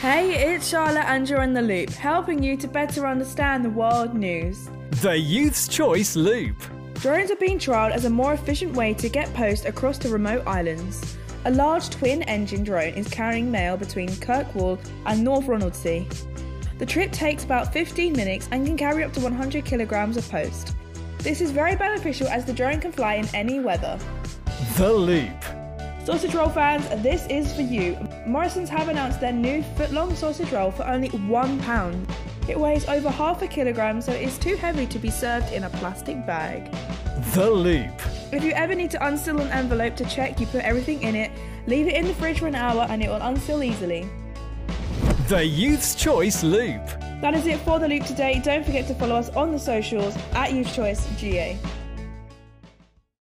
Hey, it's Charlotte and you're in the loop, helping you to better understand the world news. The Youths Choice Loop. Drones are being trialled as a more efficient way to get post across the remote islands. A large twin engine drone is carrying mail between Kirkwall and North Ronaldsay. The trip takes about 15 minutes and can carry up to 100 kilograms of post. This is very beneficial as the drone can fly in any weather. The Loop. Sausage roll fans, this is for you. Morrisons have announced their new foot-long sausage roll for only one pound. It weighs over half a kilogram, so it's too heavy to be served in a plastic bag. The Loop. If you ever need to unseal an envelope to check you put everything in it, leave it in the fridge for an hour and it will unseal easily. The Youths Choice Loop. That is it for the loop today. Don't forget to follow us on the socials at Youth Choice GA.